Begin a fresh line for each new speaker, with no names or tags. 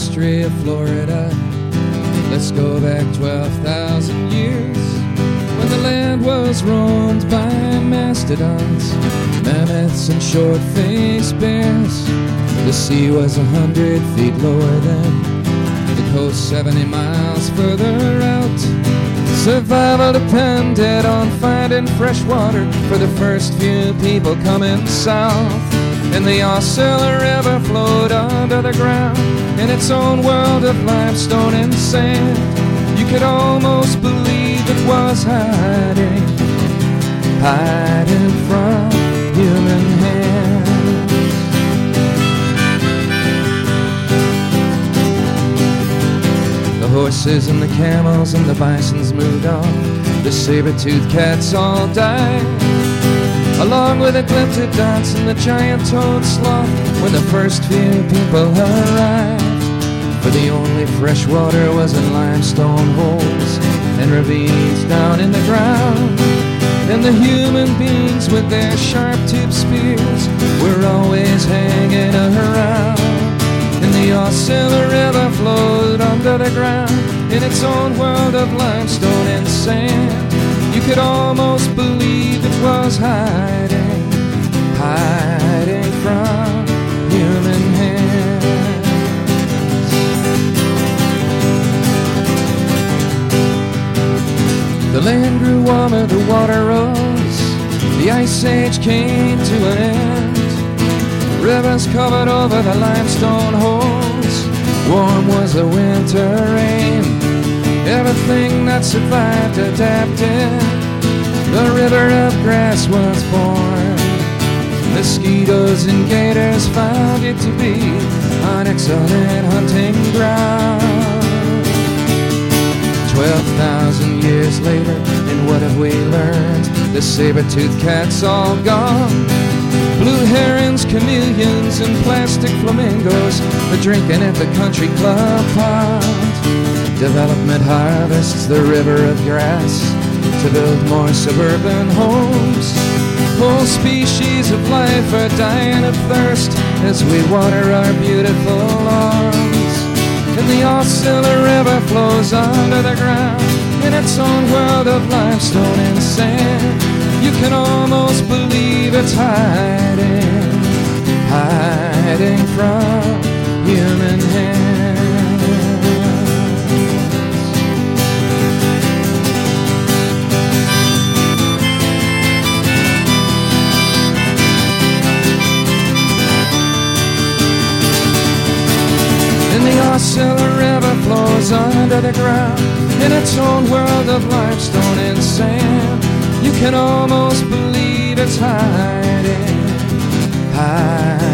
history of Florida. Let's go back 12,000 years when the land was roamed by mastodons, mammoths, and short faced bears. The sea was a hundred feet lower than the coast, 70 miles further out. Survival depended on finding fresh water for the first few people coming south. And the Aucilla River flowed under the ground in its own world of limestone and sand. You could almost believe it was hiding, hiding from human hands. The horses and the camels and the bisons moved on. The saber-toothed cats all died. Along with the glyptodonts and the giant toad sloth when the first few people arrived. For the only fresh water was in limestone holes and ravines down in the ground. And the human beings with their sharp-tipped spears were always hanging around. And the Aucilla flowed under the ground in its own world of limestone and sand. Could almost believe it was hiding, hiding from human hands. The land grew warmer, the water rose, the ice age came to an end. Rivers covered over the limestone holes. Warm was the winter rain. Everything that survived adapted. The river of grass was born. Mosquitoes and gators found it to be an excellent hunting ground. Twelve thousand years later, and what have we learned? The saber-toothed cat's all gone. Blue herons, chameleons, and plastic flamingos are drinking at the country club pond. Development harvests the river of grass to build more suburban homes. Whole species of life are dying of thirst as we water our beautiful lawns. And the Aucilla River flows under the ground in its own world of limestone and sand. You can almost believe it's hiding, hiding from human hands. And the Aucilla River flows under the ground in its own world of limestone and sand. You can almost believe it's hiding, hiding